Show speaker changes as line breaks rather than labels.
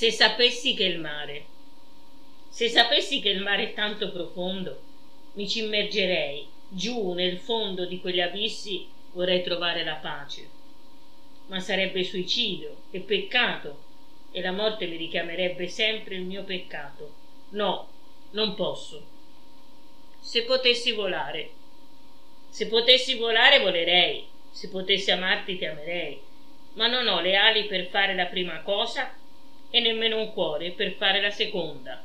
Se sapessi che il mare, se sapessi che il mare è tanto profondo, mi ci immergerei, giù nel fondo di quegli abissi vorrei trovare la pace. Ma sarebbe suicidio e peccato, e la morte mi richiamerebbe sempre il mio peccato. No, non posso. Se potessi volare, se potessi volare volerei, se potessi amarti ti amerei, ma non ho le ali per fare la prima cosa e nemmeno un cuore per fare la seconda.